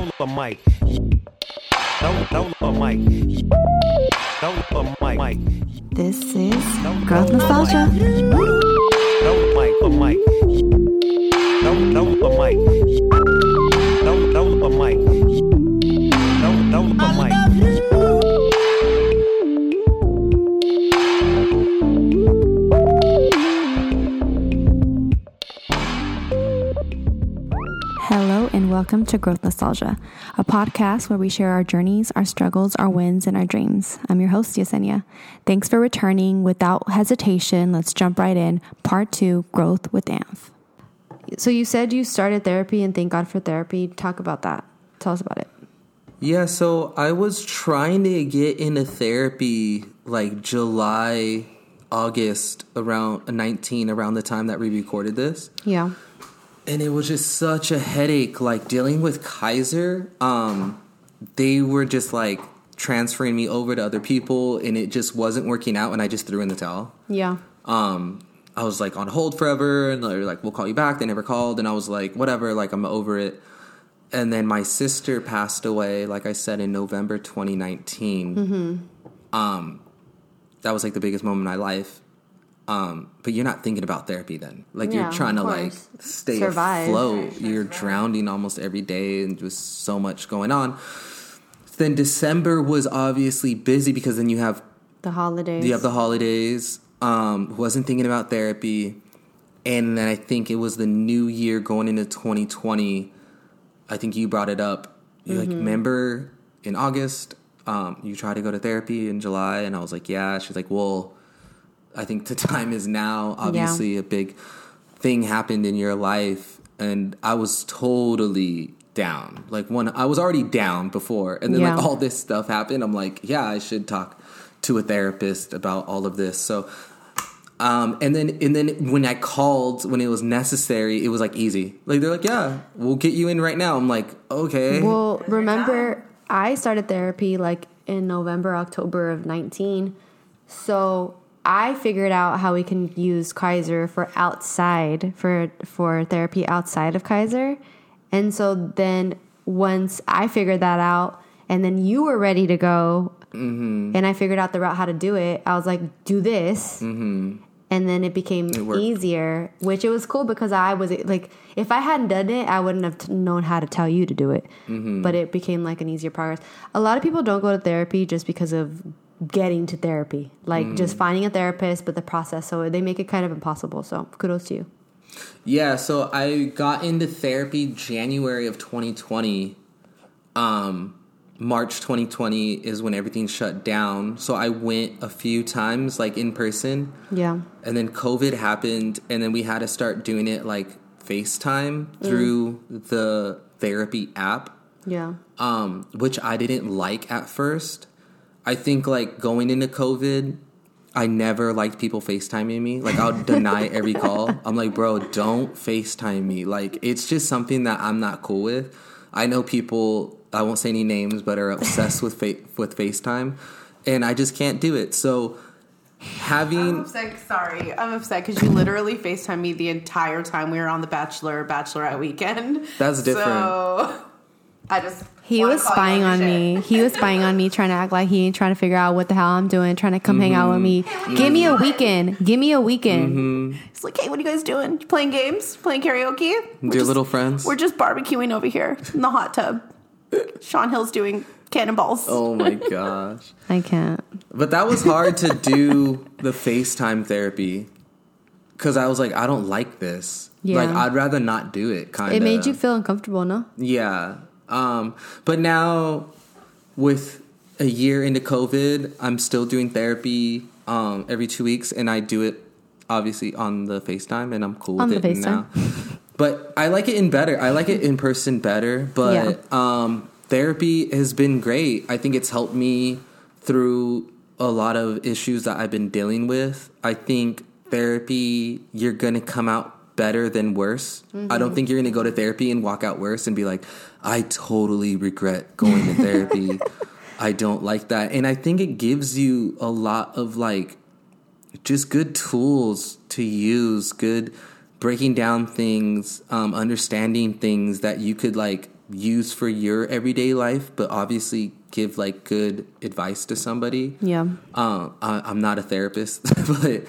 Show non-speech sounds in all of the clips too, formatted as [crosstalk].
Don't the mic. Don't the mic. Don't mic. This is Growth Nostalgia. Mic the mic. Don't the mic. Don't don't mic. Don't don't mic. Welcome to Growth Nostalgia, a podcast where we share our journeys, our struggles, our wins, and our dreams. I'm your host, Yesenia. Thanks for returning. Without hesitation, let's jump right in. Part two Growth with Anf. So, you said you started therapy and thank God for therapy. Talk about that. Tell us about it. Yeah, so I was trying to get into therapy like July, August, around 19, around the time that we recorded this. Yeah. And it was just such a headache, like dealing with Kaiser. Um, they were just like transferring me over to other people, and it just wasn't working out, and I just threw in the towel. Yeah. um, I was like on hold forever, and they were like, "We'll call you back." They never called, and I was like, "Whatever," like I'm over it. And then my sister passed away, like I said, in November 2019. Mm-hmm. Um, that was like the biggest moment in my life. Um, but you're not thinking about therapy then. Like Yeah, you're trying to of like course. stay Survive. afloat. You're drowning almost every day, and just so much going on. Then December was obviously busy because then you have The holidays. you have the holidays. Um, wasn't thinking about therapy, and then I think it was the new year going into 2020. I think you brought it up. You like remember in August, um, you tried to go to therapy in July, and I was like, yeah. She's like, well, I think the [laughs] time is now. Obviously, a big thing happened in your life, and I was totally down. Like one, I was already down before, and then like all this stuff happened. I'm like, yeah, I should talk to a therapist about all of this. So, um, and then and then when I called when it was necessary, it was like easy. Like they're like, yeah, we'll get you in right now. I'm like, okay. Well, remember, I started therapy like in November, October of 19. So I figured out how we can use Kaiser for outside, for, for therapy outside of Kaiser. And so then once I figured that out, and then you were ready to go, mm-hmm. and I figured out the route how to do it, I was like, do this. Mm-hmm. And then it became worked. easier, which it was cool because I was like, if I hadn't done it, I wouldn't have t- known how to tell you to do it. Mm-hmm. But it became like an easier progress. A lot of people don't go to therapy just because of getting to therapy, like just finding a therapist, but the process. So they make it kind of impossible. So kudos to you. Yeah, so I got into therapy January of 2020. Um, March 2020 is when everything shut down. So I went a few times, like in person, Yeah. and then COVID happened, and then we had to start doing it like FaceTime through the therapy app Yeah. um, which I didn't like at first. I think like going into COVID, I never liked people FaceTiming me. Like I'll deny [laughs] every call. I'm like, bro, don't FaceTime me. Like it's just something that I'm not cool with. I know people. I won't say any names, but are obsessed with fa- with FaceTime, and I just can't do it. So I'm having upset. Sorry, I'm upset because you literally Facetime me the entire time we were on the Bachelor Bachelorette weekend. That's different. So I just He was spying on on me. He was spying on me, trying to act like he ain't trying to figure out what the hell I'm doing, trying to come hang out with me. Mm-hmm. Give me a weekend. Give me a weekend. Mm-hmm. He's like, "Hey, what are you guys doing? You playing games? Playing karaoke? We're Dear just- little friends. We're just barbecuing over here in the hot tub. Sean Hill's doing cannonballs. oh my gosh. I can't. But that was hard to do the FaceTime therapy because I was like, I don't like this. Yeah. Like, I'd rather not do it. Kind of. It made you feel uncomfortable, no? Yeah. Um, but now, with a year into COVID, I'm still doing therapy um, every two weeks, and I do it obviously on the FaceTime, and I'm cool with On the it now. [laughs] But I like it in better. I like it in person better. But um, therapy has been great. I think it's helped me through a lot of issues that I've been dealing with. I think therapy, you're gonna come out better than worse. I don't think you're gonna go to therapy and walk out worse and be like, I totally regret going to therapy. [laughs] I don't like that. And I think it gives you a lot of like just good tools to use, good breaking down things, um, understanding things that you could like use for your everyday life, but obviously give like good advice to somebody. Yeah. Um, I, I'm not a therapist, [laughs] but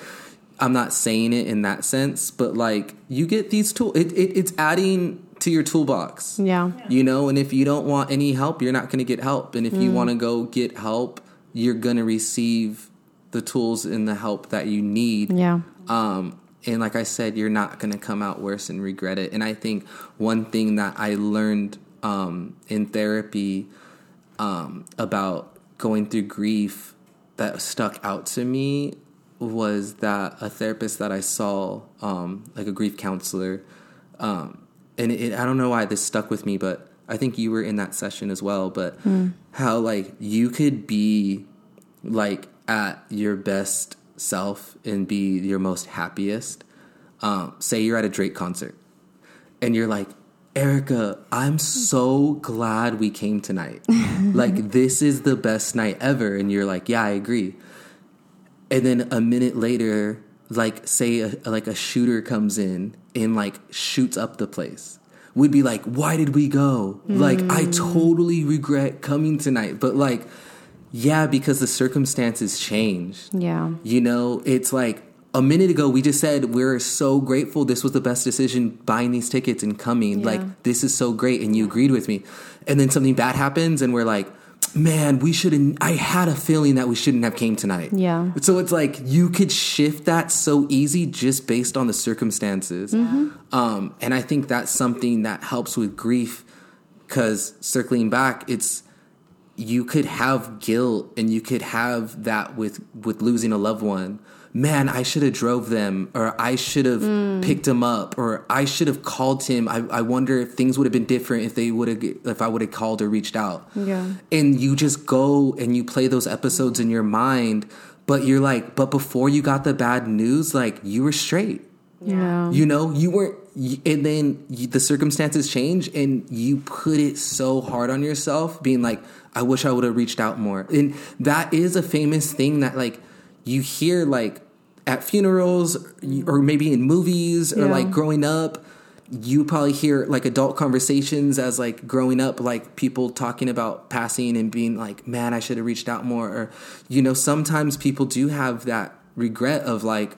I'm not saying it in that sense. But like, you get these tools. It, it, it's adding to your toolbox. Yeah. You know, and if you don't want any help, you're not going to get help. And if Mm. you want to go get help, you're going to receive the tools and the help that you need. Yeah. Um, and like I said, you're not going to come out worse and regret it. And I think one thing that I learned um, in therapy um, about going through grief that stuck out to me was that a therapist that I saw, um, like a grief counselor, um, and it, I don't know why this stuck with me, but I think you were in that session as well. But how like you could be like at your best self and be your most happiest. Um, say you're at a Drake concert and you're like, Erica, I'm so glad we came tonight. [laughs] like, this is the best night ever. And you're like, yeah, I agree. And then a minute later, like, say, a, like a shooter comes in and like shoots up the place. We'd be like, why did we go? Like, I mm. totally regret coming tonight. But like, yeah, because the circumstances changed. Yeah. You know, it's like a minute ago we just said we're so grateful this was the best decision buying these tickets and coming. Yeah. Like this is so great and you agreed with me. And then something bad happens and we're like, man, we shouldn't I had a feeling that we shouldn't have came tonight. Yeah. So it's like you could shift that so easy just based on the circumstances. Um, and I think that's something that helps with grief because circling back, it's you could have guilt and you could have that with with losing a loved one man i should have drove them or i should have mm. picked him up or i should have called him I, I wonder if things would have been different if they would have if i would have called or reached out Yeah. and you just go and you play those episodes in your mind but you're like but before you got the bad news like you were straight Yeah. you know, you weren't, and then you, the circumstances change, and you put it so hard on yourself, being like, "I wish I would have reached out more." And that is a famous thing that like you hear like at funerals or maybe in movies or Yeah. like growing up. You probably hear like adult conversations as like growing up, like people talking about passing and being like, "Man, I should have reached out more." Or you know, sometimes people do have that regret of like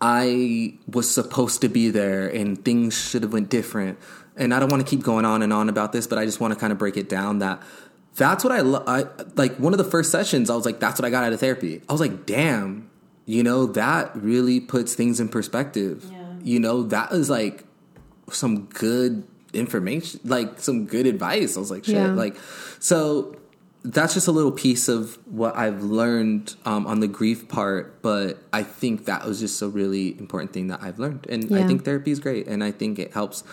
I was supposed to be there and things should have went different. And I don't want to keep going on and on about this, but I just want to kind of break it down that that's what I, lo- I like one of the first sessions I was like that's what I got out of therapy. I was like, "Damn, you know, that really puts things in perspective." Yeah. You know, that was like some good information, like some good advice. I was like, "Shit." Yeah. Like so that's just a little piece of what I've learned um, on the grief part, but I think that was just a really important thing that I've learned, and I think therapy is great, and I think it helps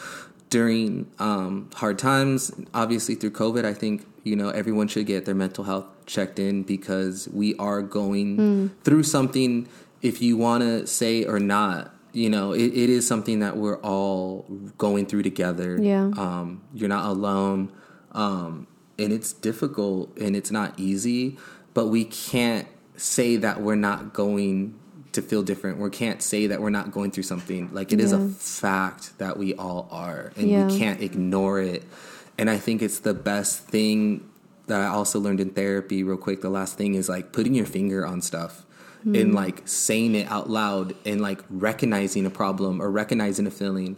during um, hard times. Obviously, through COVID, I think you know everyone should get their mental health checked in because we are going through something. If you want to say or not, you know, it, it is something that we're all going through together. Yeah. Um, you're not alone. Um, and it's difficult and it's not easy, but we can't say that we're not going to feel different. We can't say that we're not going through something. Like it is Yeah. a fact that we all are, and Yeah. we can't ignore it. And I think it's the best thing that I also learned in therapy, real quick. The last thing is like putting your finger on stuff and hmm. like saying it out loud and like recognizing a problem or recognizing a feeling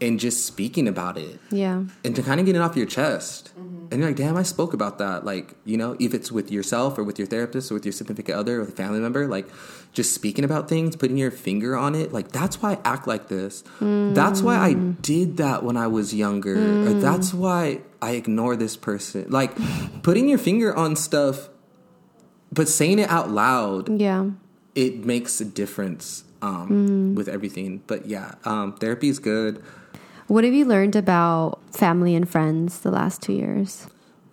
and just speaking about it Yeah. and to kind of get it off your chest. And you're like, damn, I spoke about that. Like, you know, if it's with yourself or with your therapist or with your significant other or with a family member, like just speaking about things, putting your finger on it. Like, that's why I act like this. That's why I did that when I was younger. Or that's why I ignore this person. Like, putting your finger on stuff, but saying it out loud Yeah. it makes a difference um, with everything. But yeah, um, therapy is good. What have you learned about family and friends the last two years?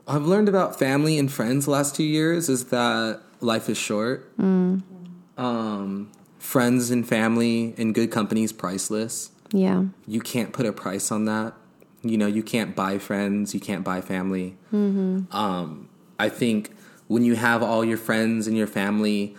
I've learned about family and friends the last two years is that life is short. Um, friends and family and good company is priceless. Yeah. You can't put a price on that. You know, you can't buy friends, you can't buy family. Um, I think when you have all your friends and your family,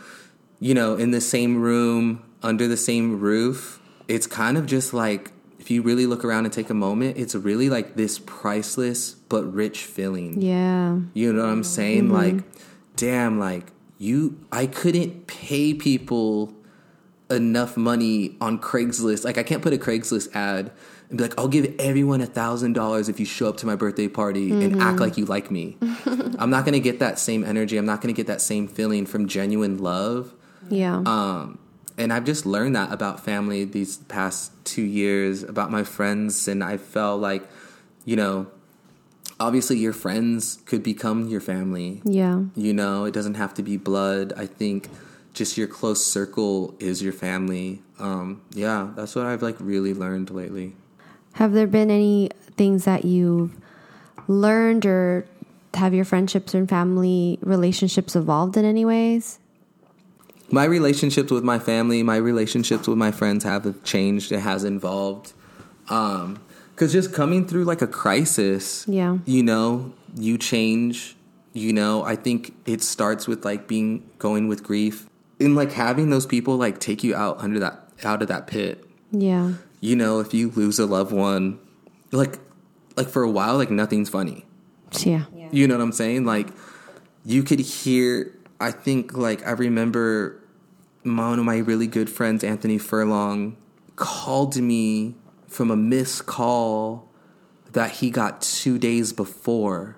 you know, in the same room, under the same roof, it's kind of just like if you really look around and take a moment, it's really like this priceless but rich feeling. Yeah. You know what I'm saying? Like, damn, like you, I couldn't pay people enough money on Craigslist. Like, I can't put a Craigslist ad and be like, I'll give everyone a thousand dollars if you show up to my birthday party and act like you like me. [laughs] I'm not gonna get that same energy. I'm not gonna get that same feeling from genuine love. Yeah. Um, and I've just learned that about family these past two years, about my friends, and I felt like, you know, obviously your friends could become your family. yeah. You know, it doesn't have to be blood. I think just your close circle is your family. Um, yeah, that's what I've like really learned lately. Have there been any things that you've learned or have your friendships and family relationships evolved in any ways? My relationships with my family, my relationships with my friends have changed. It has evolved. Um, cause just coming through like a crisis, Yeah. you know, you change, you know, I think it starts with like being going with grief and like having those people like take you out under that, out of that pit. Yeah. You know, if you lose a loved one, like, like for a while, like nothing's funny. Yeah. You know what I'm saying? Like you could hear I think like I remember one of my really good friends, Anthony Furlong, called me from a missed call that he got two days before.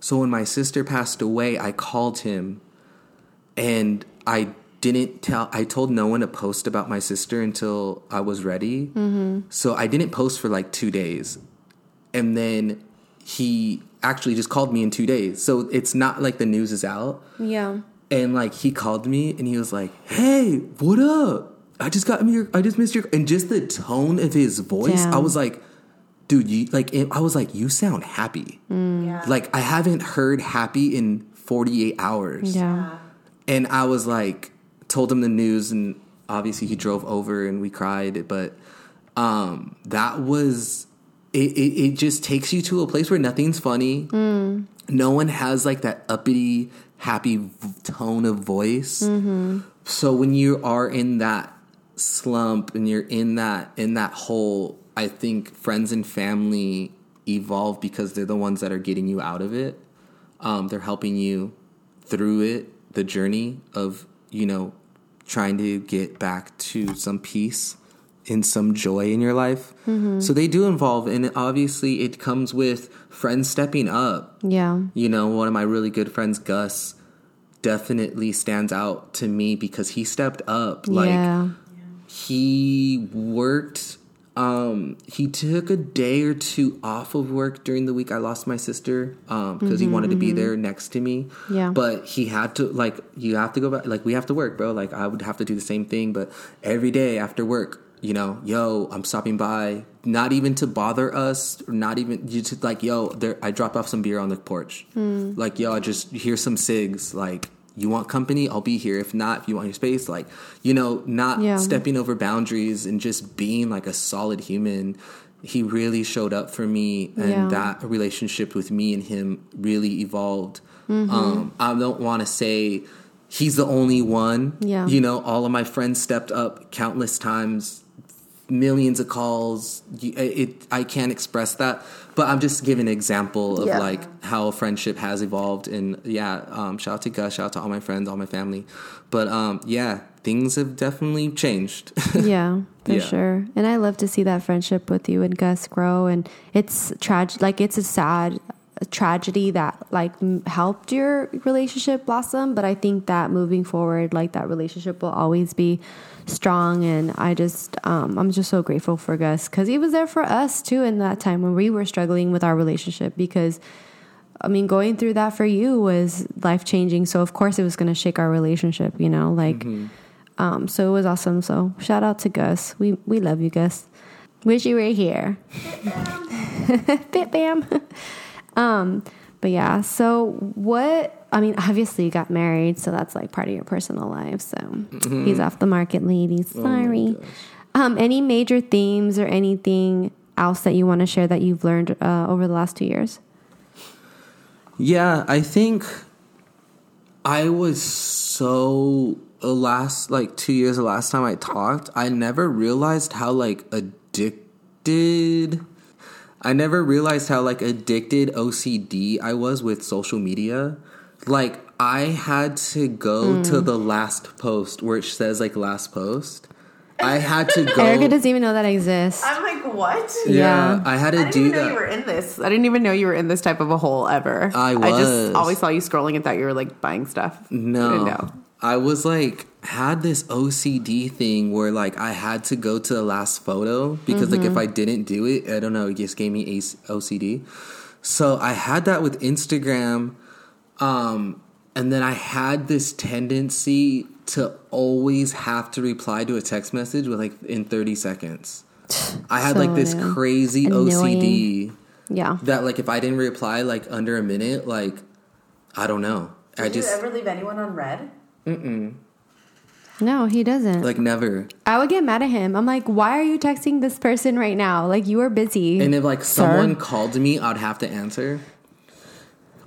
So when my sister passed away, I called him and I didn't tell I told no one to post about my sister until I was ready. Mm-hmm. So I didn't post for like two days and then he actually just called me in two days. So it's not like the news is out. Yeah. And like he called me and he was like, "Hey, what up? I just got your, I just missed your." And just the tone of his voice, Damn. I was like, "Dude, you like?" It, I was like, "You sound happy." Yeah. Like I haven't heard happy in forty eight hours. Yeah. And I was like, told him the news, and obviously he drove over and we cried. But um, that was it, it. It just takes you to a place where nothing's funny. No one has like that uppity, happy tone of voice. So when you are in that slump and you're in that in that hole, I think friends and family evolve because they're the ones that are getting you out of it. Um, they're helping you through it, the journey of you know trying to get back to some peace and some joy in your life. So they do involve, and obviously it comes with friends stepping up. Yeah. You know, one of my really good friends, Gus, definitely stands out to me because he stepped up. Like yeah. he worked um he took a day or two off of work during the week i lost my sister um because he wanted to be there next to me Yeah. but he had to like you have to go back like we have to work bro like i would have to do the same thing but every day after work you know yo i'm stopping by. Not even to bother us not even you just like yo there i dropped off some beer on the porch. Like yo i just here's some cigs like you want company? I'll be here. If not if you want your space like you know not Yeah. stepping over boundaries and just being like a solid human. He really showed up for me and Yeah. that relationship with me and him really evolved. Mm-hmm. um, i don't want to say he's the only one. Yeah. you know all of my friends stepped up countless times millions of calls You- it, i can't express that but i'm just giving an example of Yeah. like how friendship has evolved and yeah um, shout out to gus shout out to all my friends all my family but um, yeah things have definitely changed [laughs] yeah, for Yeah. sure. And I love to see that friendship with you and Gus grow. And it's tragic, like it's a sad tragedy that like m- helped your relationship blossom. But I think that moving forward, like that relationship will always be strong. And I just, um, I'm just so grateful for Gus because he was there for us too in that time when we were struggling with our relationship because. I mean, going through that for you was life changing. So of course it was going to shake our relationship, you know, like, um, so it was awesome. So shout out to Gus. We we love you, Gus. Wish you were here. Bit bam. [laughs] [laughs] um, but yeah. So what? I mean, obviously you got married, so that's like part of your personal life. So he's off the market, ladies. Sorry. um, any major themes or anything else that you want to share that you've learned uh, over the last two years? Yeah, I think I was so the last like two years, the last time I talked, I never realized how like addicted. I never realized how like addicted OCD I was with social media. Like I had to go to hmm. the last post where it says like last post. I had to [laughs] go. Erica doesn't even know that exists. I'm like, what? yeah, Yeah. I had to I didn't do even know that. you were in this. I didn't even know you were in this type of a hole ever. I I was. just always saw you scrolling and thought you were like buying stuff. I No. didn't know. I was like had this OCD thing where like I had to go to the last photo because like if Mm-hmm. I didn't do it, I don't know, it just gave me AC OCD. So I had that with Instagram um and then I had this tendency to always have to reply to a text message with like in 30 seconds. [sighs] I had So like this annoying. crazy Annoying. OCD Yeah. that like if I didn't reply like under a minute, like I don't know. I just you ever leave anyone on red? No, he doesn't. like never. I would get mad at him. I'm like, why are you texting this person right now? Like you are busy. And if like Sir? someone called me, I'd have to answer.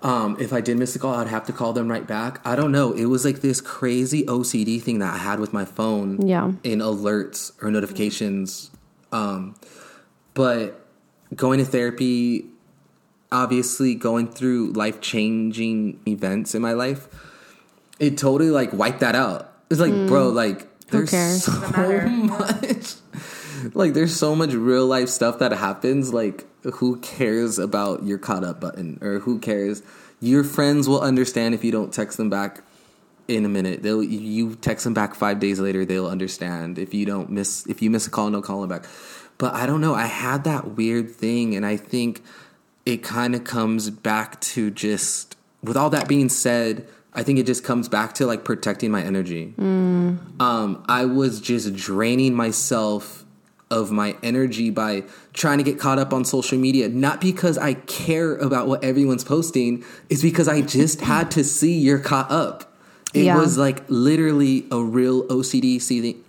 Um, if I did miss a call, I'd have to call them right back. I don't know. It was like this crazy OCD thing that I had with my phone. Yeah. In alerts or notifications. Um, but going to therapy, obviously going through life changing events in my life, it totally like wiped that out. It's like, bro, mm. like there's cares? so [laughs] much. Like there's so much real life stuff that happens like who cares about your caught up button? Or who cares? Your friends will understand if you don't text them back in a minute. They'll you text them back five days later they'll understand. If you don't miss if you miss a call no call them back. But i don't know i had that weird thing and i think it kind of comes back to just with all that being said i think it just comes back to like protecting my energy um, I was just draining myself of my energy by trying to get caught up on social media. Not because I care about what everyone's posting, it's because I just [laughs] had to see you're caught up. It Yeah. was like literally a real OCD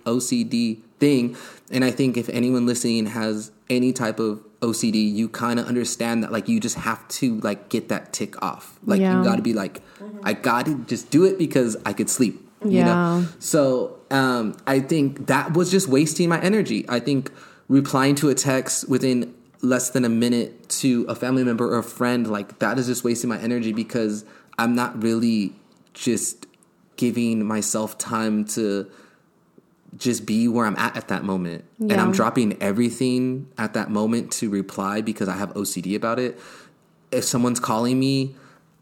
OCD thing. And I think if anyone listening has any type of OCD, you kind of understand that like you just have to like get that tick off. Like Yeah. you got to be like, I got to just do it because I could sleep. You Yeah. know? So um, I think that was just wasting my energy. I think replying to a text within less than a minute to a family member or a friend, like that is just wasting my energy because I'm not really just giving myself time to just be where I'm at at that moment. And I'm dropping everything at that moment to reply because I have OCD about it. If someone's calling me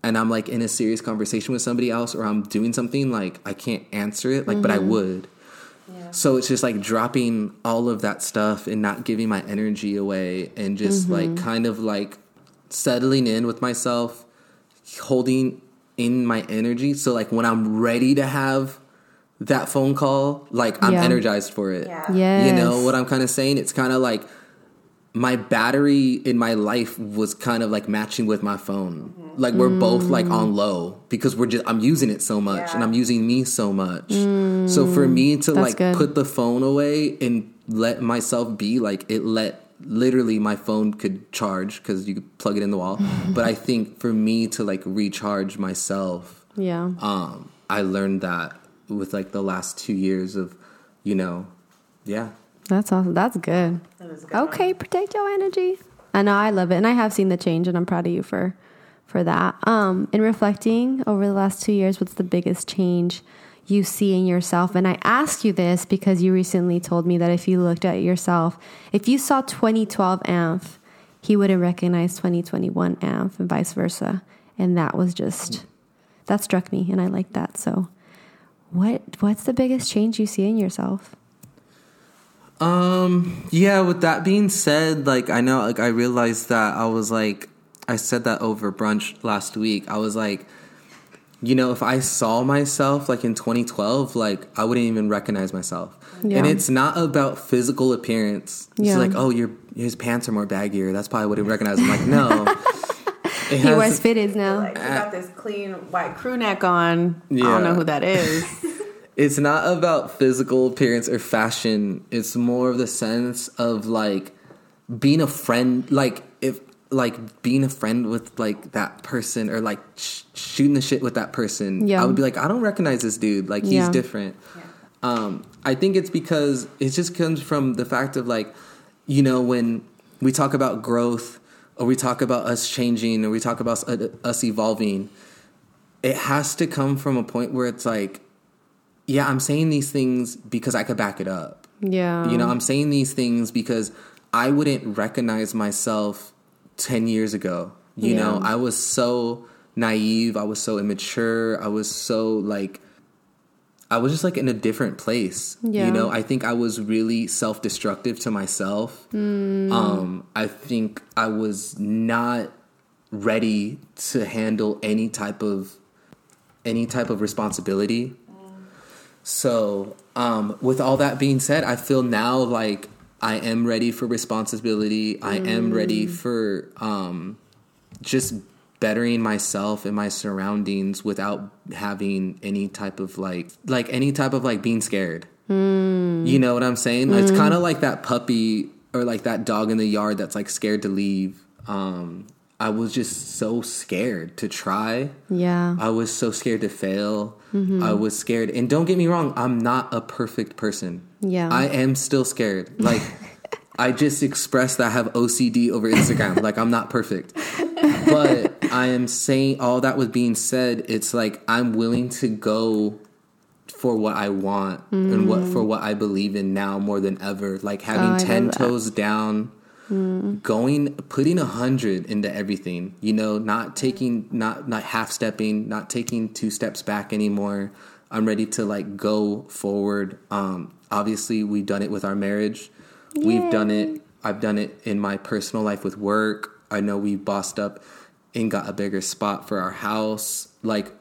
and I'm like in a serious conversation with somebody else or I'm doing something, like I can't answer it, like, but I mm-hmm. would. Yeah. So it's just like dropping all of that stuff and not giving my energy away and just like mm-hmm. kind of like settling in with myself, holding in my energy. So like when I'm ready to have that phone call, like I'm Yeah. energized for it. Yeah. yes. You know what I'm kind of saying? It's kind of like my battery in my life was kind of like matching with my phone. Mm-hmm. Like we're both like mm. on low because we're just I'm using it so much and I'm using me so much. So mm. for me to That's like good. put the phone away and let myself be like it let literally my phone could charge because you could plug it in the wall. [laughs] but I think for me to like recharge myself, Yeah. um, I learned that with like the last two years of, you know, yeah. That's awesome. That's good. That is good Okay, protect your energy. I know I love it, and I have seen the change, and I'm proud of you for for that. Um, in reflecting over the last two years, what's the biggest change you see in yourself? And I ask you this because you recently told me that if you looked at yourself, if you saw 2012 Anf, he wouldn't recognize 2021 Anf, and vice versa. And that was just that struck me, and I like that. So, what what's the biggest change you see in yourself? Um, yeah, with that being said, like I know like I realized that I was like I said that over brunch last week. I was like you know, if I saw myself like in 2012, like I wouldn't even recognize myself. Yeah. And it's not about physical appearance. It's Yeah. like, oh, your his pants are more baggier. That's probably what he recognized. I'm like, no. [laughs] It He has- wears fitteds now. Like, you got this clean white crew neck on. I don't know who that is. [laughs] it's not about physical appearance or fashion. It's more of the sense of like being a friend, like if like being a friend with like that person or like sh- shooting the shit with that person. Yeah. I would be like, I don't recognize this dude. Like he's Yeah. different. Um, I think it's because it just comes from the fact of like, you know, when we talk about growth or we talk about us changing or we talk about us, uh, us evolving, it has to come from a point where it's like, yeah, I'm saying these things because I could back it up. Yeah. You know, I'm saying these things because I wouldn't recognize myself 10 years ago. You Yeah. know, I was so naive, I was so immature, I was so like I was just like in a different place. Yeah. You know, I think I was really self-destructive to myself. Hmm. Um I think I was not ready to handle any type of any type of responsibility. So, um, with all that being said, I feel now like I am ready for responsibility. I am ready for um, just bettering myself and my surroundings without having any type of like like any type of like being scared. Hmm. You know what I'm saying? It's hmm. kind of like that puppy or like that dog in the yard that's like scared to leave. Um, I was just so scared to try. Yeah. I was so scared to fail. Mm-hmm. I was scared. And don't get me wrong, I'm not a perfect person. Yeah. I am still scared. Like, [laughs] I just expressed that I have OCD over Instagram. like, I'm not perfect. [laughs] But I am saying all that was being said, it's like I'm willing to go for what I want and what for what I believe in now more than ever. Like having Oh, I 10 that. toes down going putting a hundred into everything you know not taking not not half stepping not taking two steps back anymore. I'm ready to like go forward. Um obviously we've done it with our marriage. We've done it i've done it in my personal life with work i know we bossed up and got a bigger spot for our house. Like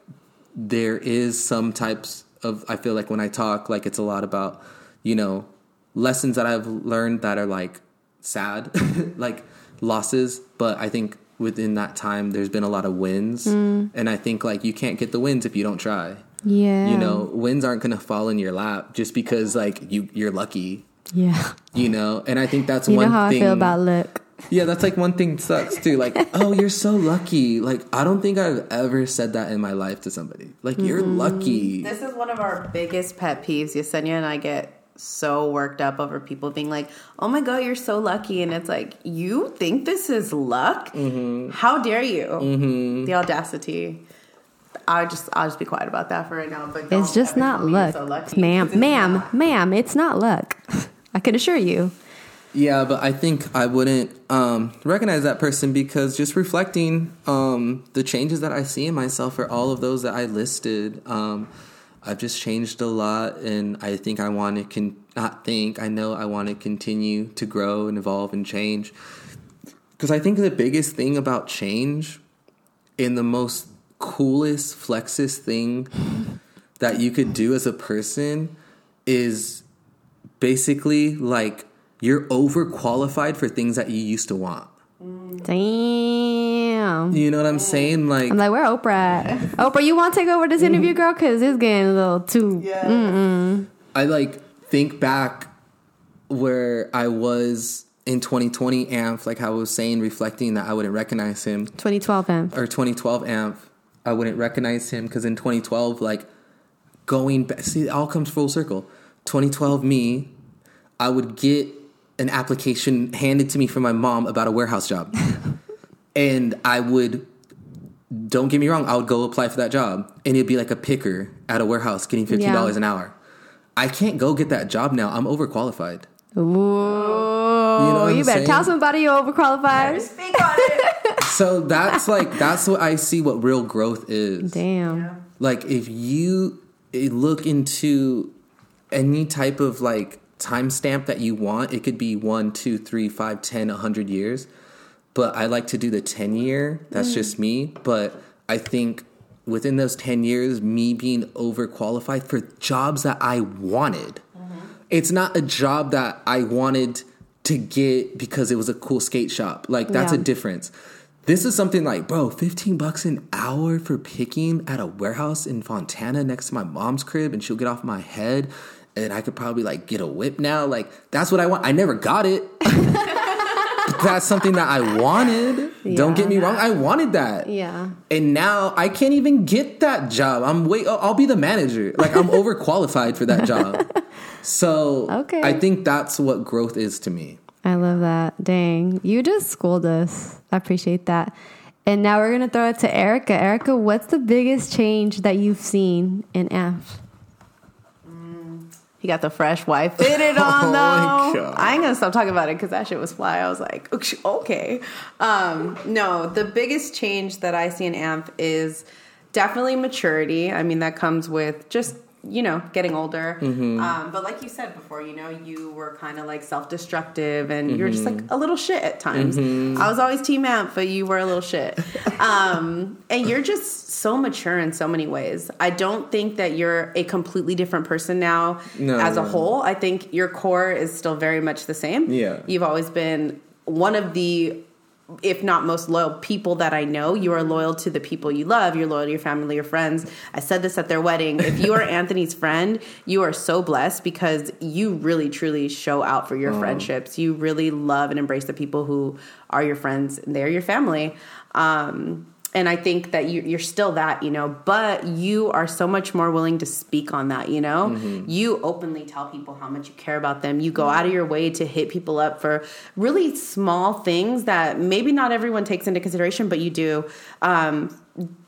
there is some types of i feel like when i talk like it's a lot about you know lessons that i've learned that are like sad [laughs] like losses. But i think within that time there's been a lot of wins. Mm. And i think like you can't get the wins if you don't try. Yeah. you know wins aren't gonna fall in your lap just because like you you're lucky. Yeah. you know? And i think that's You one know how thing I feel about look. Yeah that's like one thing sucks too like [laughs] oh you're so lucky like i don't think i've ever said that in my life to somebody like you're mm-hmm. lucky This is one of our biggest pet peeves. Yesenia and I get so worked up over people being like, "Oh my god, you're so lucky," and it's like, "You think this is luck? Mm-hmm. How dare you? Mm-hmm. The audacity." I just, I'll just be quiet about that for right now. But It's just not tell me you're luck. so lucky, ma'am, 'cause it's ma'am, not. ma'am, it's not luck. [laughs] I can assure you. Yeah, but I think I wouldn't um, recognize that person because just reflecting um, the changes that I see in myself are all of those that I listed. Um, I've just changed a lot, and I think I want to con- not think. I know I want to continue to grow and evolve and change. Because I think the biggest thing about change, and the most coolest, flexest thing that you could do as a person, is basically like you're overqualified for things that you used to want. Damn. You know what I'm saying? Like I'm like, where Oprah? Oprah, you want to take over this interview, mm-hmm. girl? Because it's getting a little too. Yeah. I like think back where I was in 2020 Anf, like how I was saying, reflecting that I wouldn't recognize him, 2012 him. or 2012 Anf, I wouldn't recognize him because in 2012, like going back, see, it all comes full circle. 2012 me, I would get an application handed to me from my mom about a warehouse job. and I would, don't get me wrong, I would go apply for that job. And it'd be like a picker at a warehouse getting $15 Yeah. an hour. I can't go get that job now. I'm overqualified. Whoa. You know You, better saying? tell somebody you're overqualified. Speak on it. [laughs] So that's like, that's what I see what real growth is. Damn. like if you look into any type of like timestamp that you want. It could be one two three five ten a hundred years. But i like to do the 10 year. That's mm. just me. But i think within those 10 years me being overqualified for jobs that i wanted. Mm-hmm. It's not a job that i wanted to get because it was a cool skate shop. Like that's Yeah. a difference. This is something like, bro, 15 bucks an hour for picking at a warehouse in Fontana next to my mom's crib and she'll get off my head and I could probably like get a whip now. Like, that's what I want. I never got it. [laughs] that's something that I wanted. Don't get me wrong, I wanted that. Yeah. And now I can't even get that job. I'm wait. I'll be the manager. Like I'm [laughs] overqualified for that job. So Okay. I think that's what growth is to me. I love that. Dang. You just schooled us. I appreciate that. And now we're going to throw it to Erica. Erica, what's the biggest change that you've seen in Anf? He got the fresh white fitted [laughs] on Oh though. I ain't gonna stop talking about it because that shit was fly. I was like, okay. Um, no, the biggest change that I see in Anf is definitely maturity. I mean, that comes with just you know getting older. Mm-hmm. Um, but like you said before, you know, you were kind of like self destructive and you were just like a little shit at times. Mm-hmm. I was always team Anf, but you were a little shit. [laughs] Um, and you're just so mature in so many ways. I don't think that you're a completely different person now No, as a no. whole. I think your core is still very much the same. Yeah. You've always been one of the if not most loyal people that I know, you are loyal to the people you love. You're loyal to your family, your friends. I said this at their wedding. If you are [laughs] Anthony's friend, you are so blessed because you really truly show out for your friendships. You really love and embrace the people who are your friends and they're your family. Um, and I think that you, you're still that, you know, but you are so much more willing to speak on that, you know? You openly tell people how much you care about them. You go out of your way to hit people up for really small things that maybe not everyone takes into consideration, but you do. Um,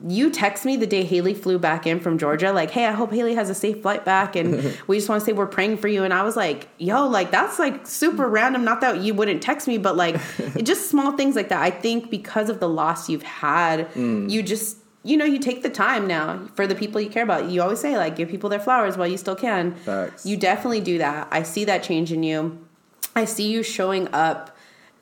you text me the day Haley flew back in from Georgia, like, hey, I hope Haley has a safe flight back. And [laughs] we just want to say we're praying for you. And I was like, yo, like, that's like super random. Not that you wouldn't text me, but like, [laughs] it just small things like that. I think because of the loss you've had, mm. you just, you know, you take the time now for the people you care about. You always say, like, give people their flowers while you still can. Facts. You definitely do that. I see that change in you. I see you showing up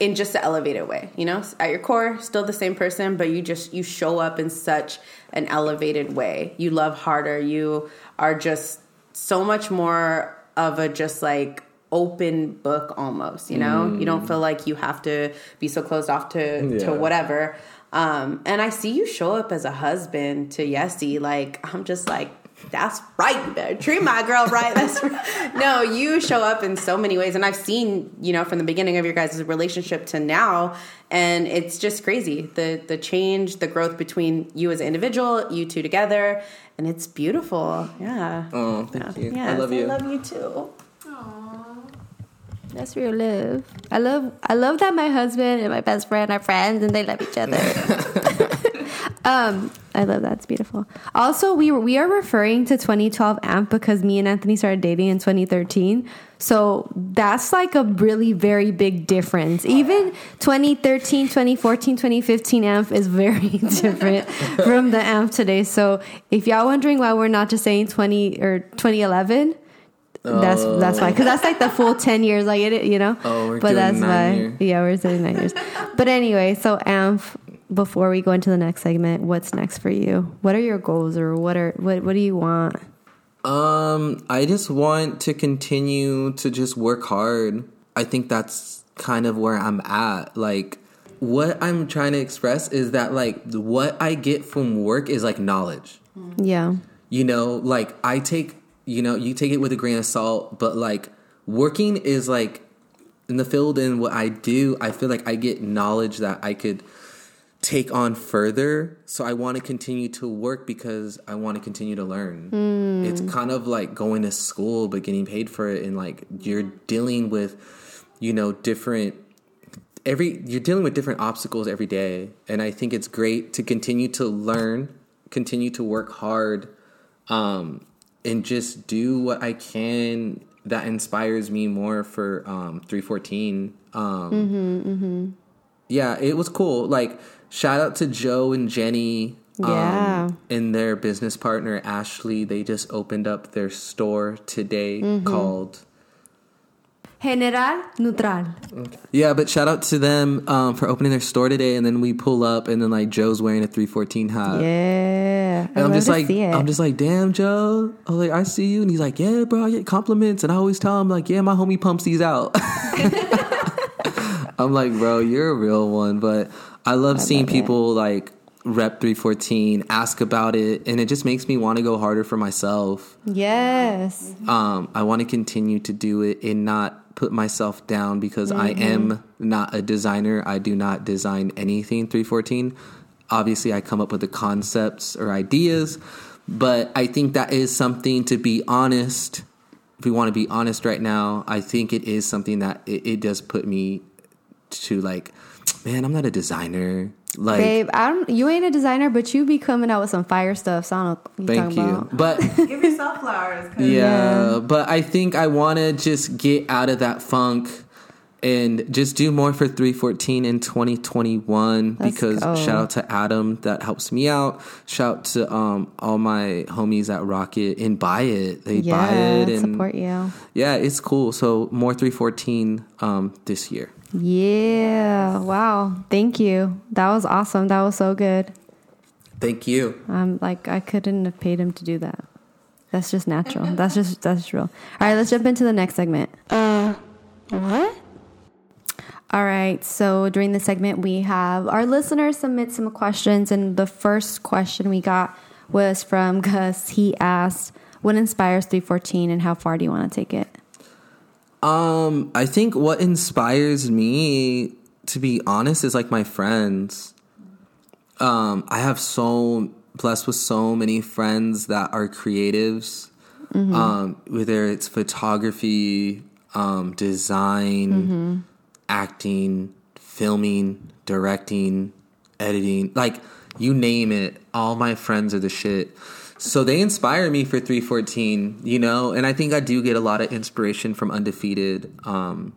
in just an elevated way you know? At your core still the same person but you just you show up in such an elevated way. You love harder. You are just so much more of a just like open book almost you know? You don't feel like you have to be so closed off to Yeah. to whatever. Um and i see you show up as a husband to yessie like i'm just like that's right. You better treat my girl right. That's right. [laughs] no. You show up in so many ways, and I've seen you know from the beginning of your guys' relationship to now, and it's just crazy the the change, the growth between you as an individual, you two together, and it's beautiful. Yeah. Oh, thank you. I love you. I love you too. That's real love. I love I love that my husband and my best friend are friends and they love each other. [laughs] um, I love that. It's beautiful. Also, we we are referring to 2012 Anf because me and Anthony started dating in 2013. So that's like a really very big difference. Even 2013, 2014, 2015 Anf is very [laughs] different from the Anf today. So if y'all wondering why we're not just saying 20 or 2011, that's that's why because that's like the full 10 years like it you know Oh, we're but that's nine why year. yeah we're saying nine years but anyway so anf before we go into the next segment what's next for you what are your goals or what are what what do you want Um, I just want to continue to just work hard. I think that's kind of where I'm at. Like, what I'm trying to express is that, like, what I get from work is like knowledge. yeah You know, like, I take, you know, you take it with a grain of salt, but like, working is like, in the field and what I do, I feel like I get knowledge that I could take on further. So I want to continue to work because I want to continue to learn. It's kind of like going to school but getting paid for it and like you're dealing with you know different every you're dealing with different obstacles every day and I think it's great to continue to learn, continue to work hard um and just do what I can that inspires me more for um 314 um yeah, it was cool. Like, shout out to Joe and Jenny. Yeah. Um, and their business partner, Ashley. They just opened up their store today called. general neutral Yeah, but shout out to them um, for opening their store today. And then we pull up, and then, like, Joe's wearing a 314 hat. yeah And I'm just like. I'm just like, damn, Joe. I was like, I see you, and he's like, yeah, bro, I get compliments, and I always tell him like, yeah, my homie pumps these out. [laughs] [laughs] I'm like, bro, you're a real one, but I love seeing love it. people like rep 314, ask about it, and it just makes me want to go harder for myself. Yes. Um, I want to continue to do it and not put myself down because I am not a designer. I do not design anything 314. Obviously, I come up with the concepts or ideas, but I think that is something to be honest. If we want to be honest right now, I think it is something that it, it does put me to like, man, I'm not a designer. Like, Babe, I don't. You ain't a designer, but you be coming out with some fire stuff. So I don't know what you thank talking you. about. But [laughs] Give yourself flowers. 'cause Yeah, but I think I want to just get out of that funk and just do more for 314 in 2021 Let's because go. shout out to Adam that helps me out. Shout out to um, all my homies at Rocket and buy it. They buy it and support you. yeah, it's cool. So more 314 um, this year. Yeah. Wow. Thank you. That was awesome. That was so good. Thank you. I'm um, like I couldn't have paid him to do that. That's just natural. [laughs] That's just that's real. All right, let's jump into the next segment. Uh, what? All right. So during the segment, we have our listeners submit some questions, and the first question we got was from [laughs] Gus. He asked, "What inspires 314, and how far do you want to take it?" Um, I think what inspires me, to be honest, is like my friends. Um, I have so blessed with so many friends that are creatives. Um, whether it's photography, um, design, acting, filming, directing, editing, like you name it, all my friends are the shit. So they inspire me for 314, you know, and I think I do get a lot of inspiration from Undefeated. Um,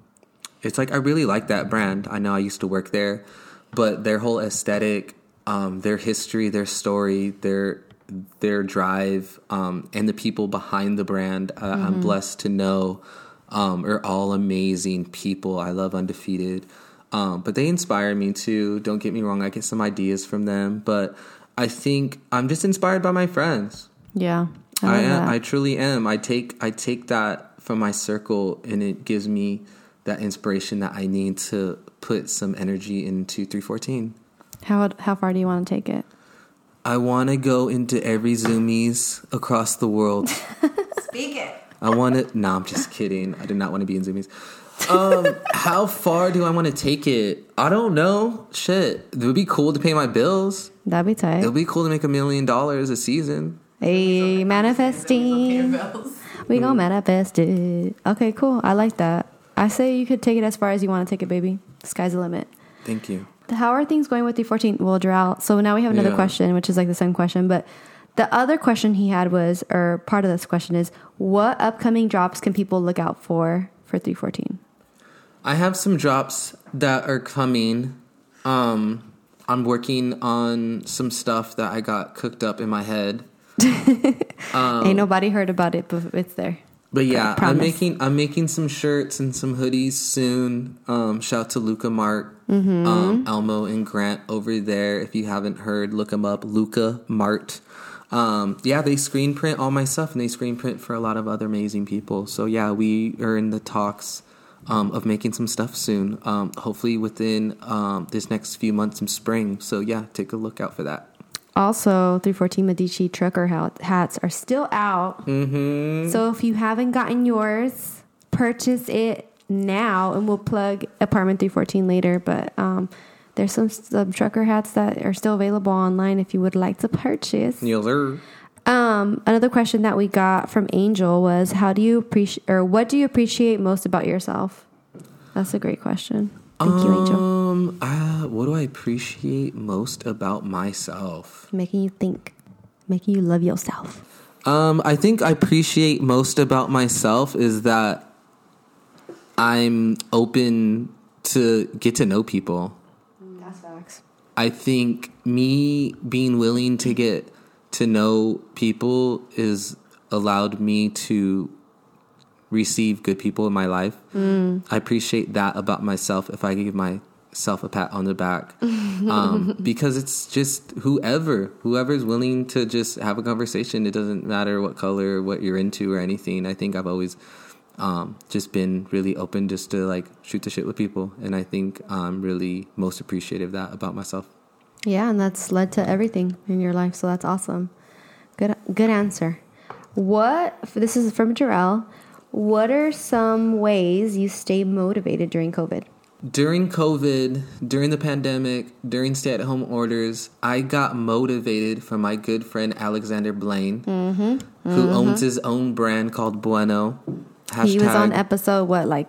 it's like I really like that brand. I know I used to work there, but their whole aesthetic, um, their history, their story, their their drive, um, and the people behind the brand, uh, I'm blessed to know, um, are all amazing people. I love Undefeated, um, but they inspire me too. Don't get me wrong; I get some ideas from them, but I think I'm just inspired by my friends. Yeah, I, love am. that. I truly am. I take I take that from my circle, and it gives me that inspiration that I need to put some energy into 314. how how far do you want to take it? I want to go into every Zumiez across the world. [laughs] Speak it. I want to. No, I'm just kidding. I do not want to be in Zumiez. Um, how far do I want to take it? I don't know. Shit, it would be cool to pay my bills. That'd be tight. It'll be cool to make a million dollars a season. Hey, manifesting. We gonna manifest it. Okay, cool. I like that. I say you could take it as far as you want to take it, baby. Sky's the limit. Thank you. How are things going with the 14th Well, drought. So now we have another Yeah. question, which is like the same question, but the other question he had was, or part of this question is, what upcoming drops can people look out for for 314? I have some drops that are coming. Um, I'm working on some stuff that I got cooked up in my head. [laughs] Ain't nobody heard about it, but it's there. But yeah, I'm making I'm making some shirts and some hoodies soon. Um, shout out to Luca Mart, Mm-hmm. um, Elmo and Grant over there. If you haven't heard, look them up. Luca Mart. Um, yeah, they screen print all my stuff and they screen print for a lot of other amazing people. So yeah, we are in the talks um, of making some stuff soon. Um, hopefully within um, this next few months in spring. So yeah, take a look out for that. Also, 314 Medici trucker hats are still out. Mm-hmm. So if you haven't gotten yours, purchase it now, and we'll plug apartment 314 later. But um, there's some, some trucker hats that are still available online if you would like to purchase. Yes, sir. Um, another question that we got from Angel was, "How do you appreciate, or what do you appreciate most about yourself?" That's a great question. Thank you, Angel. Um, uh, what do I appreciate most about myself? Making you think, making you love yourself. Um, I think I appreciate most about myself is that I'm open to get to know people. That's facts. I think me being willing to get to know people is allowed me to receive good people in my life. I appreciate that about myself if I give myself a pat on the back. um, [laughs] because it's just whoever, whoever's willing to just have a conversation. It doesn't matter what color, what you're into, or anything. I think I've always um, just been really open just to like shoot the shit with people. And I think I'm really most appreciative of that about myself. Yeah, and that's led to everything in your life. So that's awesome. Good, good answer. What? This is from Jarrell. What are some ways you stay motivated during COVID? During COVID, during the pandemic, during stay at home orders, I got motivated from my good friend Alexander Blaine, Mm-hmm. who owns his own brand called Bueno. He was on episode what, like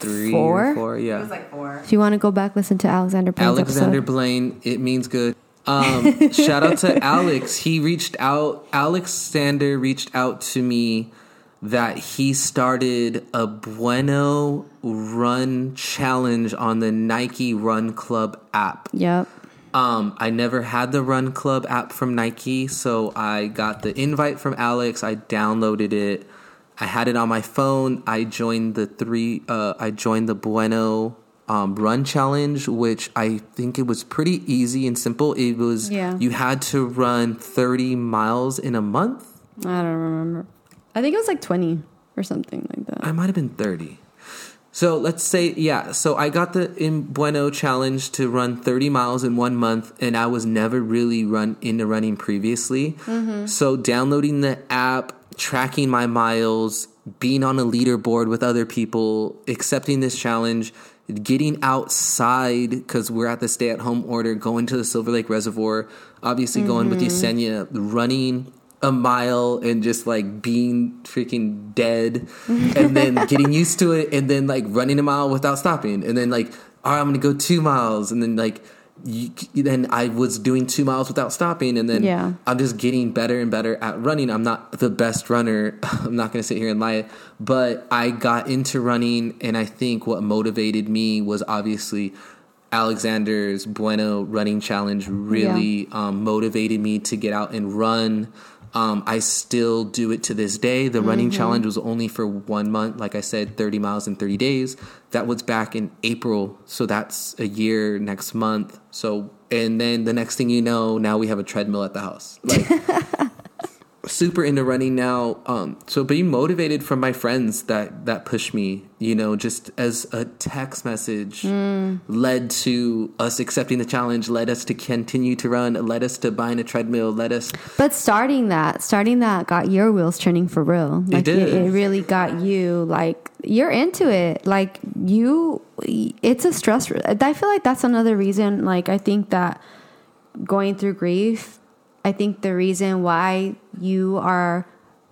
three four? or four. Yeah. It was like four. If you want to go back, listen to Alexander Blaine's Alexander episode. Blaine, it means good. Um, [laughs] shout out to Alex. He reached out. Alexander reached out to me that he started a Bueno Run challenge on the Nike Run Club app. Yep. Um, I never had the Run Club app from Nike, so I got the invite from Alex. I downloaded it. I had it on my phone. I joined the three. Uh, I joined the Bueno um, Run Challenge, which I think it was pretty easy and simple. It was Yeah. you had to run thirty miles in a month. I don't remember. I think it was like 20 or something like that. I might have been 30. So let's say, yeah. So I got the in Bueno challenge to run 30 miles in one month, and I was never really run into running previously. So downloading the app, tracking my miles, being on a leaderboard with other people, accepting this challenge, getting outside because we're at the stay at home order, going to the Silver Lake Reservoir, obviously going with mm-hmm. Yesenia, running a mile and just like being freaking dead mm-hmm. and then [laughs] getting used to it and then like running a mile without stopping and then like all right i'm gonna go two miles and then like you, then i was doing two miles without stopping and then Yeah. i'm just getting better and better at running. I'm not the best runner. [laughs] I'm not gonna sit here and lie. But i got into running and i think what motivated me was obviously alexander's bueno running challenge really um, motivated me to get out and run um, I still do it to this day. The running challenge was only for one month. Like I said, 30 miles in 30 days. That was back in April. So that's a year next month. So, and then the next thing you know, now we have a treadmill at the house. Like, [laughs] super into running now. Um, so being motivated from my friends that that pushed me, you know, just as a text message led to us accepting the challenge, led us to continue to run, led us to buying a treadmill, led us But starting that, starting that got your wheels turning for real. Like did. It, it really got you like you're into it. Like you, it's a stress. I feel like that's another reason. Like I think that going through grief, I think the reason why you are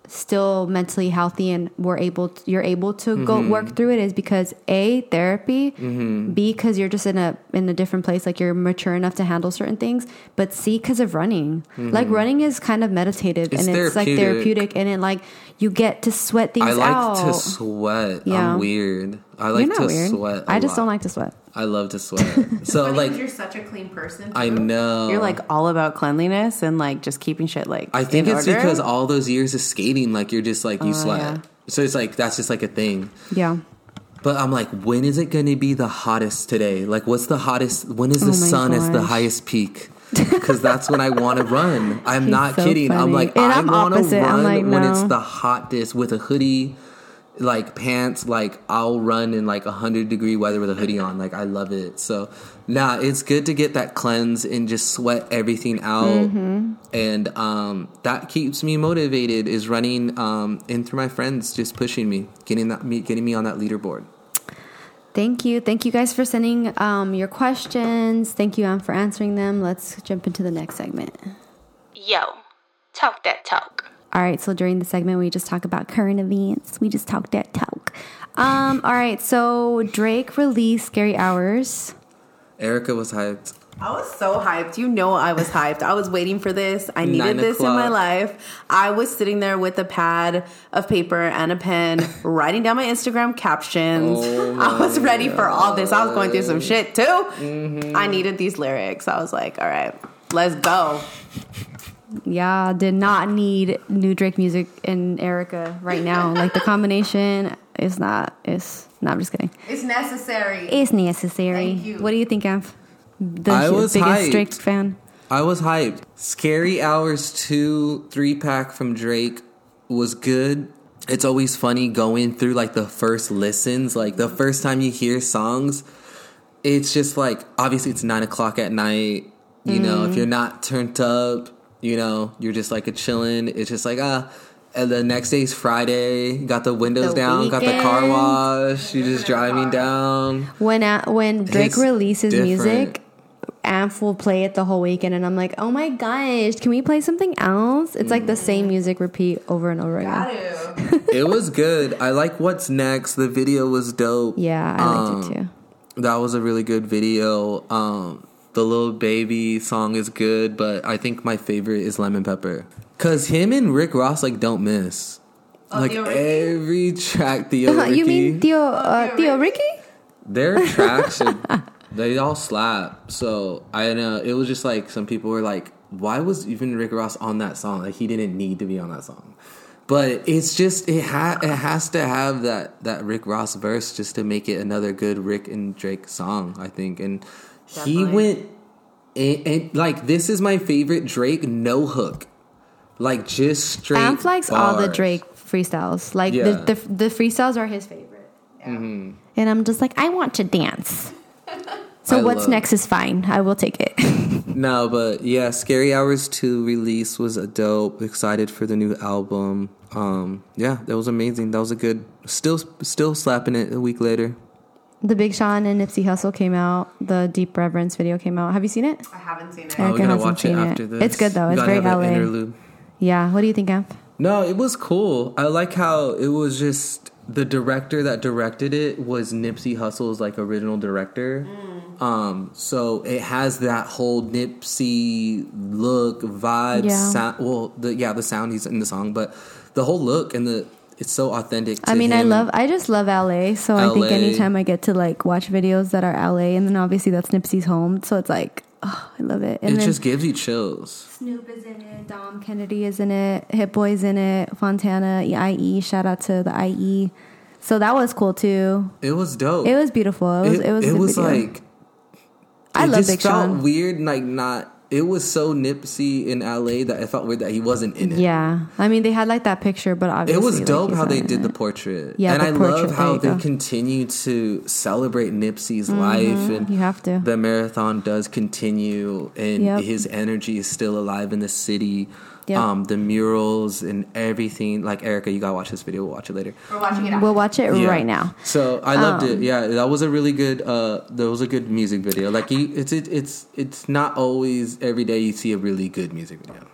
still mentally healthy and we're able to, you're able to go mm-hmm. work through it is because a therapy b because you're just in a in a different place like you're mature enough to handle certain things but c because of running mm-hmm. like running is kind of meditative It's and it's like therapeutic. and it like you get to sweat things I like out to sweat. Yeah. I'm weird. I like to weird sweat. I i just don't like to sweat I love to sweat. So [laughs] Funny 'cause like you're such a clean person. I know. You're like all about cleanliness and like just keeping shit like. I think in it's order. because all those years of skating, like you're just like you oh, sweat. yeah. So it's like that's just like a thing. yeah But I'm like, when is it going to be the hottest today? Like, what's the hottest? When is oh the Oh my sun at the highest peak? [laughs] Because that's when I want to run. I'm He's not so kidding. I'm like, And I I'm want to opposite. I'm run like, when it's the hottest with a hoodie, like pants. Like I'll run in like a hundred degree weather with a hoodie on. Like I love it. So, nah, it's good to get that cleanse and just sweat everything out. Mm-hmm. And um, that keeps me motivated. Is running um, and through my friends just pushing me, getting that me, getting me on that leaderboard. Thank you. Thank you guys for sending um, your questions. Thank you, Anf, for answering them. Let's jump into the next segment. Yo, talk that talk. All right, so during the segment, we just talk about current events. We just talk that talk. Um, all right, so Drake released Scary Hours. Erica was hyped. I was so hyped. You know, I was hyped. I was waiting for this. I needed Nine this in my life. I was sitting there with a pad of paper and a pen, [laughs] writing down my Instagram captions. Oh I was ready for all this. I was going through some shit too. Mm-hmm. I needed these lyrics. I was like, all right, let's go. Yeah, did not need new Drake music in Erica right now. like the combination is not. It's not. I'm just kidding. It's necessary. It's necessary. Thank you. What do you think, Anf? The I was biggest hyped. Drake fan. I was hyped. Scary Hours 2 3 pack from Drake was good. It's always funny going through like the first listens, like the first time you hear songs. It's just like obviously it's nine o'clock at night. You know, Mm-hmm. if you're not turned up, you know, you're just like a chilling. It's just like ah. And the next day's Friday. Got the windows The down. Got the car weekend. wash. You just driving down. When when Drake It's releases different. music, Anf will play it the whole weekend, and I'm like, oh my gosh, can we play something else? It's like the same music repeat over and over again. [laughs] it was good. I like what's next. The video was dope. Yeah, I liked Um, it too. That was a really good video. Um, the little baby song is good, but I think my favorite is Lemon Pepper. Cause him and Rick Ross like don't miss. like Theo Ricky? every track, Theo [laughs] Ricky, you mean Theo uh, Theo Ricky? their [laughs] tracks, are, they all slap. So I know it was just like some people were like, "Why was even Rick Ross on that song? Like he didn't need to be on that song." But it's just it ha- it has to have that that Rick Ross verse just to make it another good Rick and Drake song, I think. And he went and, and like this is my favorite Drake no hook, like just straight. Anf likes all the. Drake freestyles. Like Yeah. the, the the freestyles are his favorite. And I'm just like, I want to dance. [laughs] So I what's love- next is fine. I will take it. [laughs] No, but yeah, Scary Hours 2 release was a dope. Excited for the new album. Um, yeah, that was amazing. That was a good still still slapping it a week later. The Big Sean and Nipsey Hussle came out. The Deep Reverence video came out. Have you seen it? I haven't seen it. Oh, Oh, we Erica gotta watch it seen it. this. It's good, though. It's It's very have an LA. interlude. Yeah. What do you think, Anf? No, it was cool. I like how it was just the director that directed it was Nipsey Hussle's like original director. Mm. Um, so it has that whole Nipsey look, vibe, Yeah. sound. Well, the yeah, the sound he's in the song, but the whole look and the it's so authentic. To I mean, I love. I just love LA. So I think anytime I get to like watch videos that are LA, and then obviously that's Nipsey's home, so it's like, oh, I love it. And It just gives you chills. Snoop is in it. Dom Kennedy is in it. Hit Boy's in it. Fontana, IE. Shout out to the IE. So that was cool too. It was dope. It was beautiful. It was. It, was. a good video. like I it love just Big felt Sean. weird, like not. It was so Nipsey in LA that it felt weird that he wasn't in it. Yeah, I mean they had like that picture, but obviously It was dope he's how they did the portrait. Yeah, and I portrait, love how they go. continue to celebrate Nipsey's mm-hmm. life and You have to. the marathon does continue and Yep. his energy is still alive in the city. Yep. Um, the murals and everything. Like Erica, you gotta watch this video. We'll watch it later. We're watching it. After. We'll watch it Yeah. right now. So I loved Um, it. Yeah, that was a really good. Uh, that was a good music video. Like you, it's it, it's it's not always every day you see a really good music video.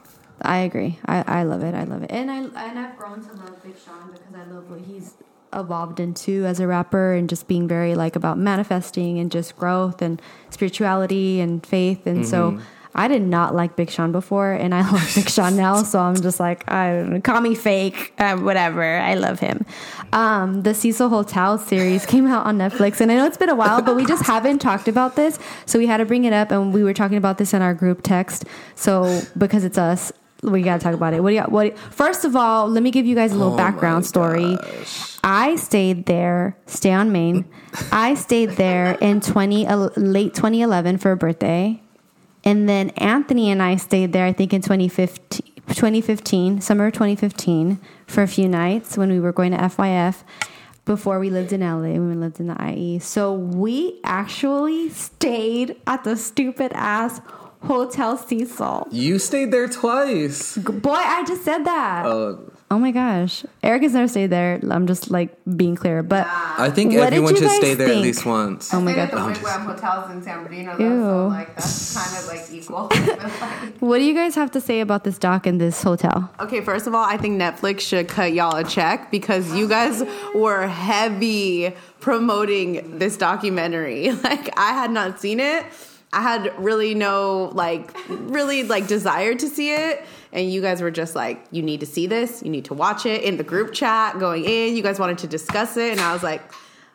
I agree. I, I love it. I love it. And I and I've grown to love Big Sean because I love what he's evolved into as a rapper and just being very like about manifesting and just growth and spirituality and faith. And so I did not like Big Sean before and I [laughs] love Big Sean now. So I'm just like, I call me fake, uh, whatever. I love him. Um, the Cecil Hotel series came out on Netflix and I know it's been a while, but we just [laughs] haven't talked about this. So we had to bring it up and we were talking about this in our group text. So because it's us, we gotta talk about it. What do you? What? First of all, let me give you guys a little Oh background story. I stayed there, stay on Main. I stayed there in twenty late twenty eleven for a birthday, and then Anthony and I stayed there. I think in 2015, 2015 summer twenty fifteen for a few nights when we were going to FYF. Before we lived in LA, when we lived in the IE, so we actually stayed at the stupid ass Hotel Cecil. You stayed there twice. Boy, I just said that. Uh, Oh my gosh. Eric has never stayed there. I'm just like being clear. But I think What did everyone you should guys stay there think? at least once. Oh my Stayed at God. the I'm Wigwam hotels in San Bernardino. Ew. Though, so like that's kind of like equal. [laughs] what do you guys have to say about this doc and this hotel? Okay, first of all, I think Netflix should cut y'all a check because you guys were heavy promoting this documentary. [laughs] Like I had not seen it. I had really no like really like desire to see it and you guys were just like you need to see this, you need to watch it in the group chat going in. You guys wanted to discuss it and I was like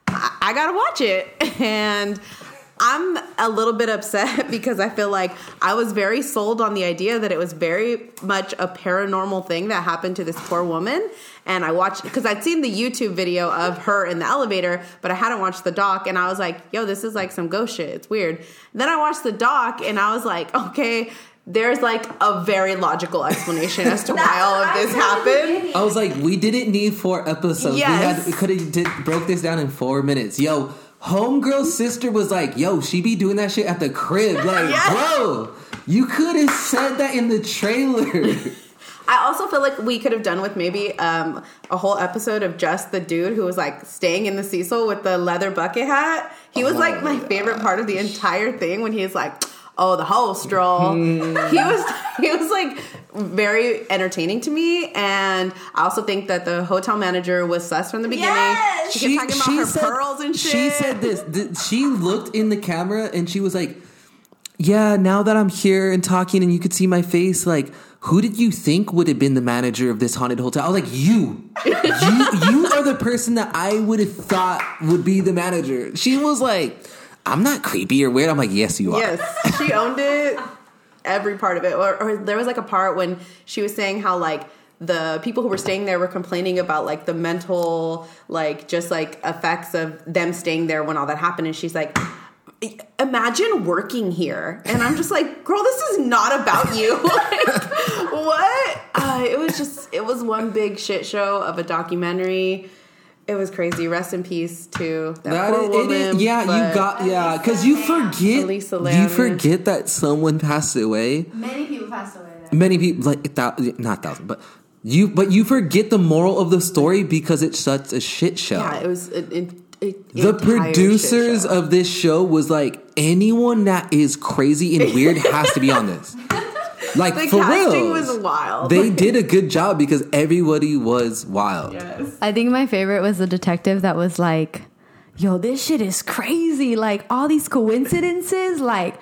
I, I got to watch it. [laughs] And I'm a little bit upset [laughs] because I feel like I was very sold on the idea that it was very much a paranormal thing that happened to this poor woman. And I watched because I'd seen the YouTube video of her in the elevator, but I hadn't watched the doc. And I was like, yo, this is like some ghost shit. It's weird. Then I watched the doc and I was like, okay, there's like a very logical explanation as to [laughs] why all of this happened. I was like, we didn't need four episodes. Yes. We had we could have broke this down in four minutes. Yo, homegirl's sister was like, yo, she be doing that shit at the crib. [laughs] Like, Yes. bro, You could have said that in the trailer. [laughs] I also feel like we could have done with maybe um, a whole episode of just the dude who was like staying in the Cecil with the leather bucket hat. He was like my favorite part of the entire thing when he was like, "Oh, the whole stroll." Mm-hmm. he was he was like very entertaining to me, and I also think that the hotel manager was sus from the beginning. Yes! She, kept talking about her pearls and shit. She said this. th- She looked in the camera and she was like, "Yeah, now that I'm here and talking, and you could see my face, like." Who did you think would have been the manager of this haunted hotel? I was like, you, you, you are the person that I would have thought would be the manager. She was like, I'm not creepy or weird. I'm like, yes, you are. Yes, she owned it. Every part of it. Or, or there was like a part when she was saying how like the people who were staying there were complaining about like the mental like just like effects of them staying there when all that happened, and she's like. Imagine working here, and I'm just like, girl, this is not about you. [laughs] like, what? Uh, it was just, it was one big shit show of a documentary. It was crazy. Rest in peace to that, That poor is- woman. is- yeah, you got yeah, because you forget Elisa you forget that someone passed away. Many people passed away. There. Many people like thou- not thousand, but you but you forget the moral of the story because it's such a shit show. Yeah, it was an, an, an the producers of this show was like anyone that is crazy and weird has to be on this. [laughs] Like the for casting real, was wild. they did a good job because everybody was wild. Yes. I think my favorite was the detective that was like, "Yo, this shit is crazy! Like all these coincidences, like."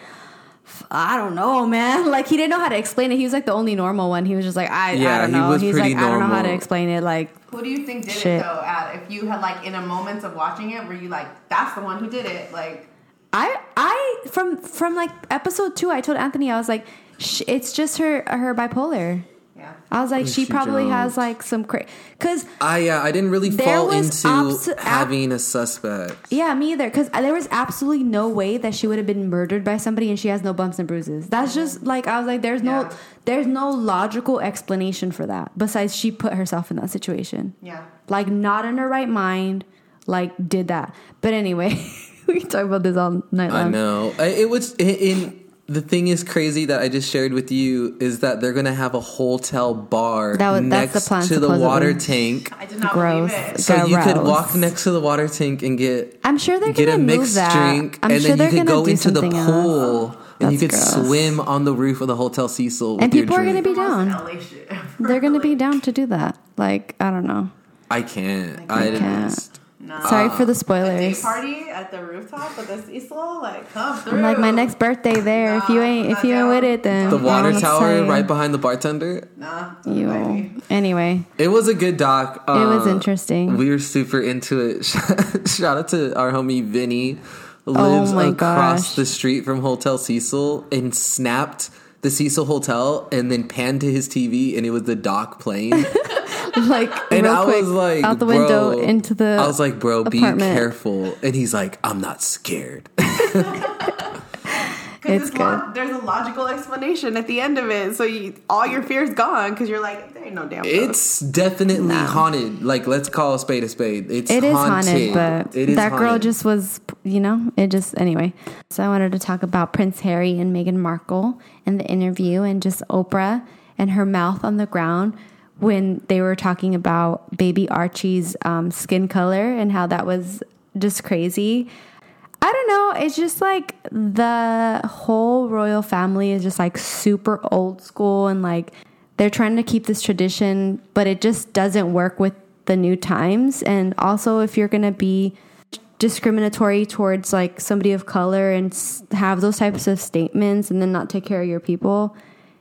I don't know, man. [laughs] Like he didn't know how to explain it. He was like the only normal one. He was just like, I, Yeah, I don't he know. was He's pretty like, I don't know how to explain it. Like, Who do you think did Shit. it though? At if you had like in a moment of watching it, were you like, "That's the one who did it"? Like, I, I from from like episode two, I told Anthony, I was like, sh- it's just her her bipolar. yeah. I was like, she, She probably don't. has like some crazy. because I yeah, I didn't really fall into abs- ab- having a suspect. Yeah, me either. Because there was absolutely no way that she would have been murdered by somebody and she has no bumps and bruises. That's just like I was like, there's no, Yeah. there's no logical explanation for that. Besides, she put herself in that situation. Yeah. Like not in her right mind. Like did that. But anyway, [laughs] we can talk about this all night long. I know. It was in, in the thing is crazy that I just shared with you is that they're gonna have a hotel bar That was- that's next the plan, to the water tank. I did not Gross. believe it. So you could walk next to the water tank and get I'm sure they're get gonna a move mixed that. drink, I'm and sure then you they're could gonna go do into the something else. pool and you could gross. swim on the roof of the Hotel Cecil. With And your people are gonna be down. LA shit. [laughs] They're gonna be down to do that. Like I don't know. I can't. I, can't. Just. No. Sorry for the A day spoilers. party at the rooftop with the Cecil, like come through. I'm like my next birthday there. if you ain't, if you ain't down. with it, then The water don't know what to tower say. right behind the bartender. Nah, You. baby. Anyway, It was a good doc. it was Uh, interesting. We were super into it. [laughs] Shout out to our homie Vinny, lives Oh across gosh. the street from Hotel Cecil, and snapped the Cecil Hotel, and then panned to his TV, and it was the doc playing. [laughs] [laughs] like And real I quick, was like, out the bro, window into the. I was like, bro, be careful. And he's like, I'm not scared. [laughs] Because It's it's lo- there's a logical explanation at the end of it, so you, all your fear's gone because you're like, there ain't no damn. ghost. it's definitely haunted. Like, let's call a spade a spade. It's It is haunted, haunted, but It is that girl just was, you know, it just anyway. So I wanted to talk about Prince Harry and Meghan Markle and the interview, and just Oprah and her mouth on the ground when they were talking about baby Archie's um, skin color and how that was just crazy. I don't know. It's just like the whole royal family is just like super old school and like they're trying to keep this tradition, but it just doesn't work with the new times. And also, if you're going to be discriminatory towards like somebody of color and have those types of statements and then not take care of your people.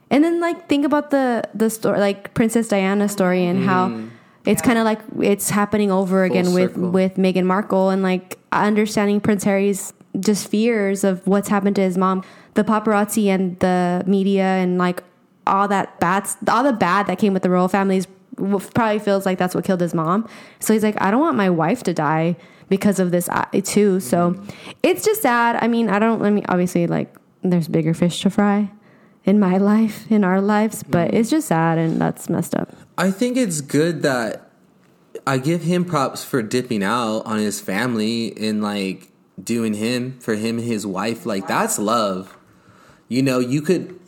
And then like think about the the story like Princess Diana story and how it's kind of like it's happening over again with circle. with Meghan Markle and like understanding Prince Harry's just fears of what's happened to his mom, the paparazzi and the media and like all that bad all the bad that came with the royal families w- probably feels like that's what killed his mom. So he's like I don't want my wife to die because of this uh, too. So it's just sad. I mean, I don't I mean obviously like there's bigger fish to fry in my life, in our lives, but mm-hmm. it's just sad and that's messed up. I think it's good that I give him props for dipping out on his family and like doing him for him and his wife. Like that's love. You know, you could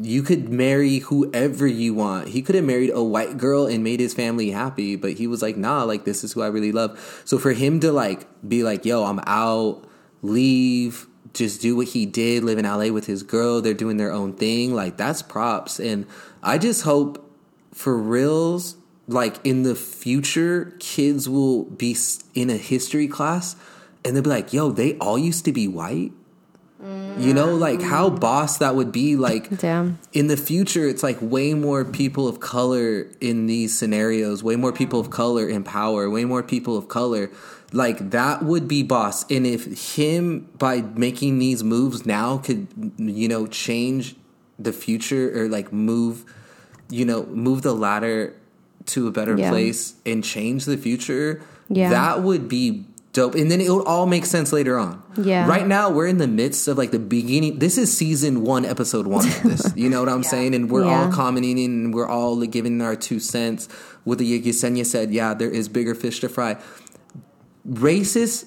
you could marry whoever you want. He could have married a white girl and made his family happy, but he was like, nah, like this is who I really love. So for him to like be like, yo, I'm out, leave, just do what he did, live in LA with his girl, they're doing their own thing, like that's props. And I just hope for reals, like in the future, kids will be in a history class and they'll be like, yo, they all used to be white. You know, like how mm. boss that would be. Like, [laughs] Damn. in the future, it's like way more people of color in these scenarios, way more people of color in power, way more people of color. Like, that would be boss. And if him, by making these moves now, could, you know, change the future or like move, you know, move the ladder to a better Yeah. place and change the future, Yeah. that would be dope. And then it would all make sense later on. Yeah. Right now, we're in the midst of like the beginning. This is season one, episode one of this. You know what I'm [laughs] saying? And we're all commenting and we're all like, giving our two cents. With the Yesenia said, yeah, there is bigger fish to fry. Racist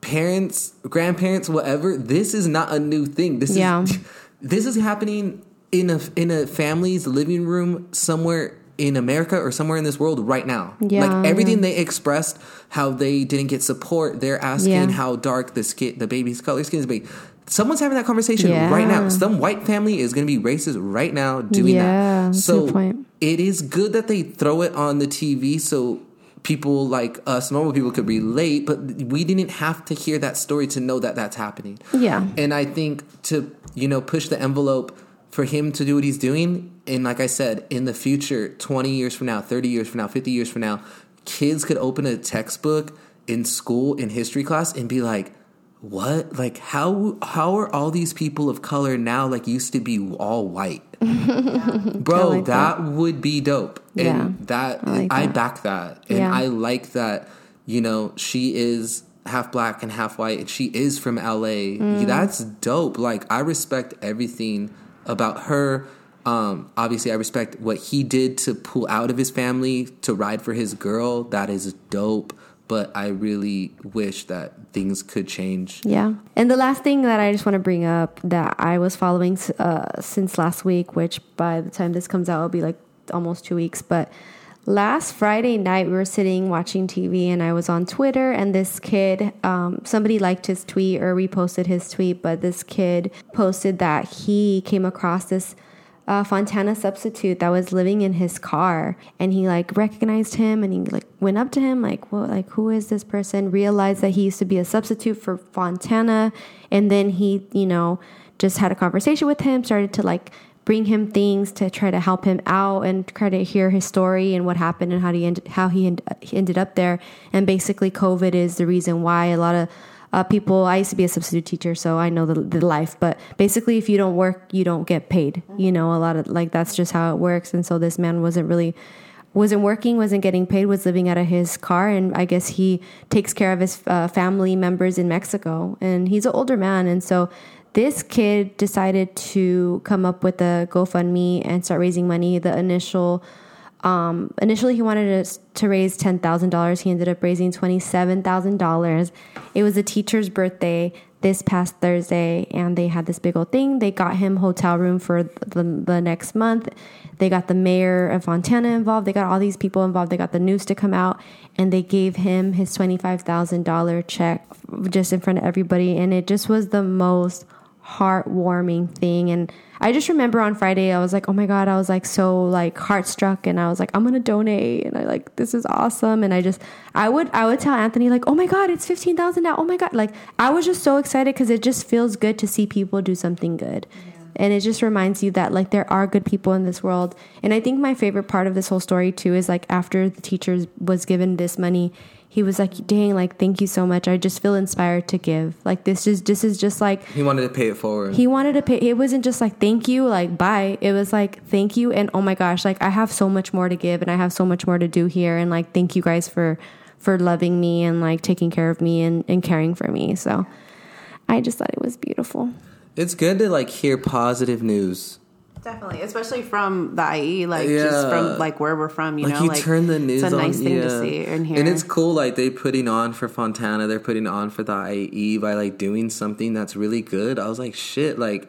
parents, grandparents, whatever. This is not a new thing. This Yeah. is [laughs] this is happening in a in a family's living room somewhere in America or somewhere in this world right now. Yeah, like everything they expressed, how they didn't get support. They're asking Yeah. how dark the skin, the baby's color skin is. Be. Someone's having that conversation Yeah. right now. Some white family is going to be racist right now doing Yeah, that. So it is good that they throw it on the TV so people like us, normal people, could relate. But we didn't have to hear that story to know that that's happening. Yeah. And I think to, you know, push the envelope for him to do what he's doing. And like I said, in the future, 20 years from now, 30 years from now, 50 years from now, kids could open a textbook in school in history class and be like, what? Like how how are all these people of color now like used to be all white? [laughs] Bro, like that, that. would be dope. And Yeah, that I like I that. back that. And Yeah. I like that, you know, she is half black and half white and she is from LA. Mm. That's dope. Like I respect everything about her. Um, obviously I respect what he did to pull out of his family to ride for his girl. That is dope. But I really wish that things could change. Yeah. And the last thing that I just want to bring up that I was following uh, since last week, which by the time this comes out, will be like almost two weeks. But last Friday night, we were sitting watching TV and I was on Twitter, and this kid, um, somebody liked his tweet or reposted his tweet, but this kid posted that he came across this uh, Fontana substitute that was living in his car, and he like recognized him, and he like went up to him like, "What? Like, who is this person?" Realized that he used to be a substitute for Fontana, and then he, you know, just had a conversation with him, started to like bring him things to try to help him out and try to hear his story and what happened and how he how he, end, he ended up there. And basically, COVID is the reason why a lot of uh, people. I used to be a substitute teacher, so I know the, the life. But basically, if you don't work, you don't get paid. You know, a lot of like that's just how it works. And so this man wasn't really wasn't working, wasn't getting paid, was living out of his car, and I guess he takes care of his uh, family members in Mexico. And he's an older man, and so this kid decided to come up with a GoFundMe and start raising money. The initial um, initially he wanted to, to raise $10,000. He ended up raising $27,000. It was a teacher's birthday this past Thursday and they had this big old thing. They got him hotel room for the, the next month. They got the mayor of Fontana involved. They got all these people involved. They got the news to come out and they gave him his $25,000 check just in front of everybody. And it just was the most heartwarming thing. And I just remember on Friday, I was like, oh my God, I was like so like heartstruck and I was like, I'm gonna donate and I like this is awesome. And I just I would I would tell Anthony, like, oh my God, it's fifteen thousand now. Oh my God. Like I was just so excited because it just feels good to see people do something good. And it just reminds you that like there are good people in this world. And I think my favorite part of this whole story too is like after the teachers was given this money, he was like, dang, like thank you so much. I just feel inspired to give. Like this is this is just like He wanted to pay it forward. he wanted to pay it wasn't just like thank you like bye it was like thank you and oh my gosh like i have so much more to give and i have so much more to do here and like thank you guys for for loving me and like taking care of me and, and caring for me so i just thought it was beautiful it's good to like hear positive news. Definitely, especially from the IE, like Yeah. just from like where we're from, you like know, you like turn the news It's a nice on, thing yeah. to see and hear. and it's cool. Like they putting on for Fontana, they're putting on for the IE by like doing something that's really good. I was like, shit, like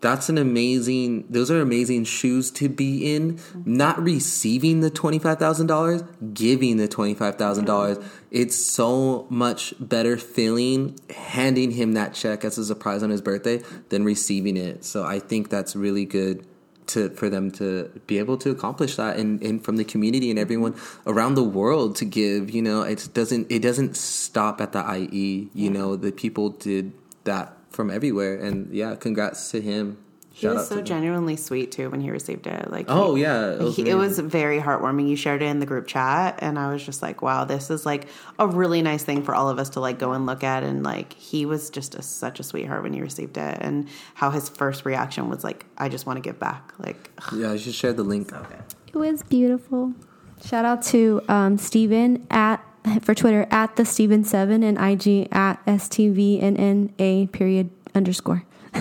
that's an amazing those are amazing shoes to be in. Not receiving the $25000 giving the $25000 it's so much better feeling handing him that check as a surprise on his birthday than receiving it. So i think that's really good to for them to be able to accomplish that and, and from the community and everyone around the world to give you know it doesn't it doesn't stop at the ie you know the people did that from everywhere and yeah congrats to him He Shout was out so to him. genuinely sweet too when he received it. Like, Oh, he- yeah, it was he- it was very heartwarming. You shared it in the group chat, and I was just like, "Wow, this is like a really nice thing for all of us to like go and look at." And like, he was just a, such a sweetheart when he received it, and how his first reaction was like, "I just want to give back." Like, yeah you should share the link It was beautiful. Shout out to um, Steven at [laughs] for Twitter at the Steven seven and IG at STVNNA period underscore. [laughs]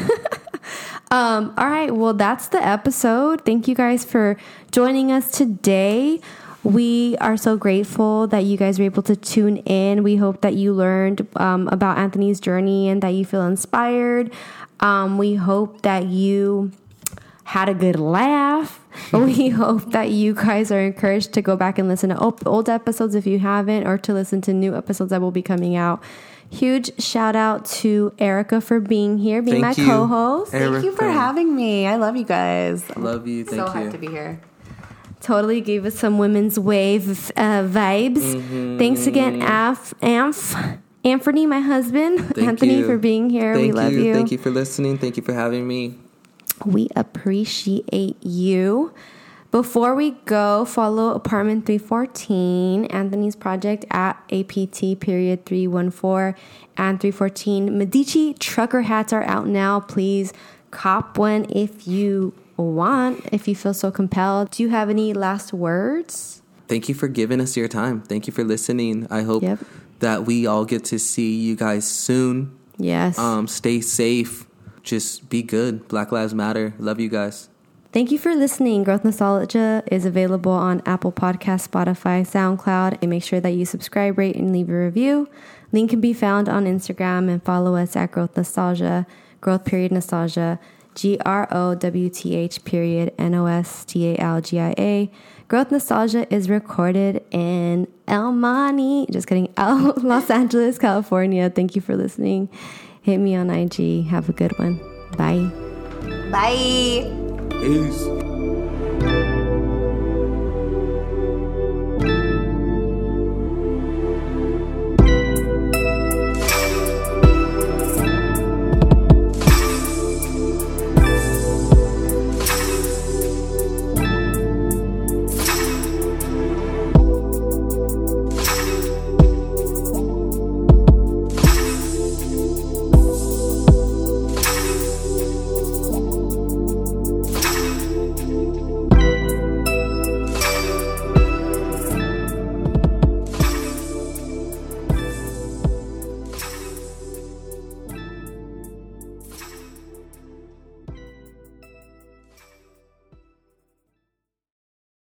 um, all right, well that's the episode. Thank you guys for joining us today. We are so grateful that you guys were able to tune in. We hope that you learned um, about Anthony's journey and that you feel inspired. Um, we hope that you had a good laugh. [laughs] we hope that you guys are encouraged to go back and listen to old episodes if you haven't, or to listen to new episodes that will be coming out. Huge shout out to Erica for being here, being Thank my co host. Thank you for having me. I love you guys. love you thank so you hyped to be here. Totally gave us some women's wave uh, vibes. Mm-hmm. Thanks again, Af, Amph, Anthony, my husband. Thank Anthony, you. for being here. thank we love you. thank you for listening thank you for having me We appreciate you. Before we go, follow Apartment 314, Anthony's project at APT period 314 and 314. Medici trucker hats are out now. Please cop one if you want, if you feel so compelled. Do you have any last words? thank you for giving us your time thank you for listening i hope Yep. that we all get to see you guys soon Yes. um stay safe just be good black lives matter love you guys Thank you for listening. Growth Nostalgia is available on Apple Podcasts, Spotify, SoundCloud. And make sure that you subscribe, rate, and leave a review. Link can be found on Instagram and follow us at Growth Nostalgia, Growth Period Nostalgia, G R O W T H period N O S T A L G I A. Growth Nostalgia is recorded in El Monte, just kidding, [laughs] El Los Angeles, California. Thank you for listening. Hit me on IG. Have a good one. Bye. Bye. peace